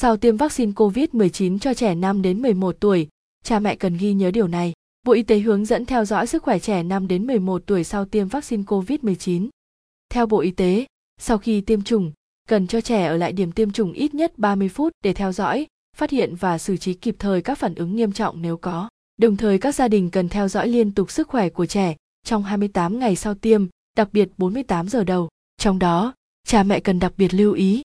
Sau tiêm vaccine COVID-19 cho trẻ 5 đến 11 tuổi, cha mẹ cần ghi nhớ điều này. Bộ Y tế hướng dẫn theo dõi sức khỏe trẻ 5 đến 11 tuổi sau tiêm vaccine COVID-19. Theo Bộ Y tế, sau khi tiêm chủng, cần cho trẻ ở lại điểm tiêm chủng ít nhất 30 phút để theo dõi, phát hiện và xử trí kịp thời các phản ứng nghiêm trọng nếu có. Đồng thời các gia đình cần theo dõi liên tục sức khỏe của trẻ trong 28 ngày sau tiêm, đặc biệt 48 giờ đầu. Trong đó, cha mẹ cần đặc biệt lưu ý.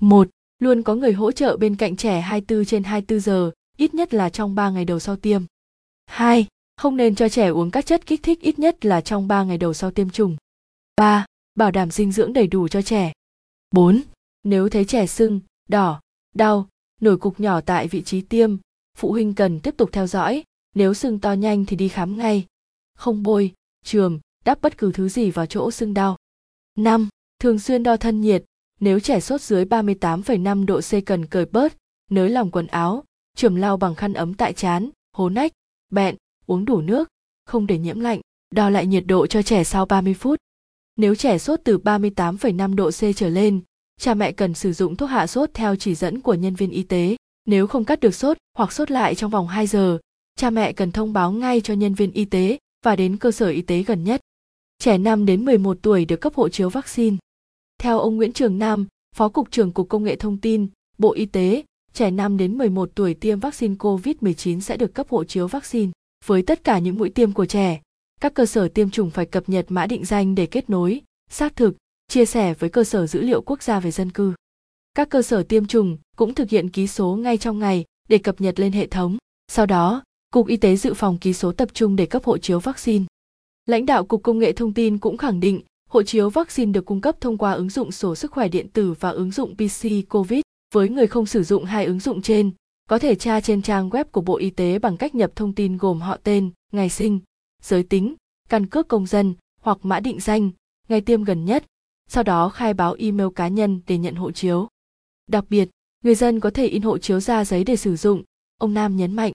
1. Luôn có người hỗ trợ bên cạnh trẻ 24 trên 24 giờ, ít nhất là trong 3 ngày đầu sau tiêm. 2. Không nên cho trẻ uống các chất kích thích ít nhất là trong 3 ngày đầu sau tiêm chủng. 3. Bảo đảm dinh dưỡng đầy đủ cho trẻ. 4. Nếu thấy trẻ sưng, đỏ, đau, nổi cục nhỏ tại vị trí tiêm, phụ huynh cần tiếp tục theo dõi, nếu sưng to nhanh thì đi khám ngay. Không bôi, trường, đắp bất cứ thứ gì vào chỗ sưng đau. 5. Thường xuyên đo thân nhiệt, nếu trẻ sốt dưới 38,5 độ C cần cởi bớt, nới lỏng quần áo, chườm lau bằng khăn ấm tại chán, hố nách, bẹn, uống đủ nước, không để nhiễm lạnh, đo lại nhiệt độ cho trẻ sau 30 phút. Nếu trẻ sốt từ 38,5 độ C trở lên, cha mẹ cần sử dụng thuốc hạ sốt theo chỉ dẫn của nhân viên y tế. Nếu không cắt được sốt hoặc sốt lại trong vòng 2 giờ, cha mẹ cần thông báo ngay cho nhân viên y tế và đến cơ sở y tế gần nhất. Trẻ 5 đến 11 tuổi được cấp hộ chiếu vaccine. Theo ông Nguyễn Trường Nam, Phó Cục trưởng Cục Công nghệ Thông tin, Bộ Y tế, trẻ 5 đến 11 tuổi tiêm vaccine COVID-19 sẽ được cấp hộ chiếu vaccine. Với tất cả những mũi tiêm của trẻ, các cơ sở tiêm chủng phải cập nhật mã định danh để kết nối, xác thực, chia sẻ với cơ sở dữ liệu quốc gia về dân cư. Các cơ sở tiêm chủng cũng thực hiện ký số ngay trong ngày để cập nhật lên hệ thống. Sau đó, Cục Y tế dự phòng ký số tập trung để cấp hộ chiếu vaccine. Lãnh đạo Cục Công nghệ Thông tin cũng khẳng định hộ chiếu vaccine được cung cấp thông qua ứng dụng sổ sức khỏe điện tử và ứng dụng PC COVID. Với người không sử dụng hai ứng dụng trên, có thể tra trên trang web của Bộ Y tế bằng cách nhập thông tin gồm họ tên, ngày sinh, giới tính, căn cước công dân hoặc mã định danh, ngày tiêm gần nhất, sau đó khai báo email cá nhân để nhận hộ chiếu. Đặc biệt, người dân có thể in hộ chiếu ra giấy để sử dụng, ông Nam nhấn mạnh.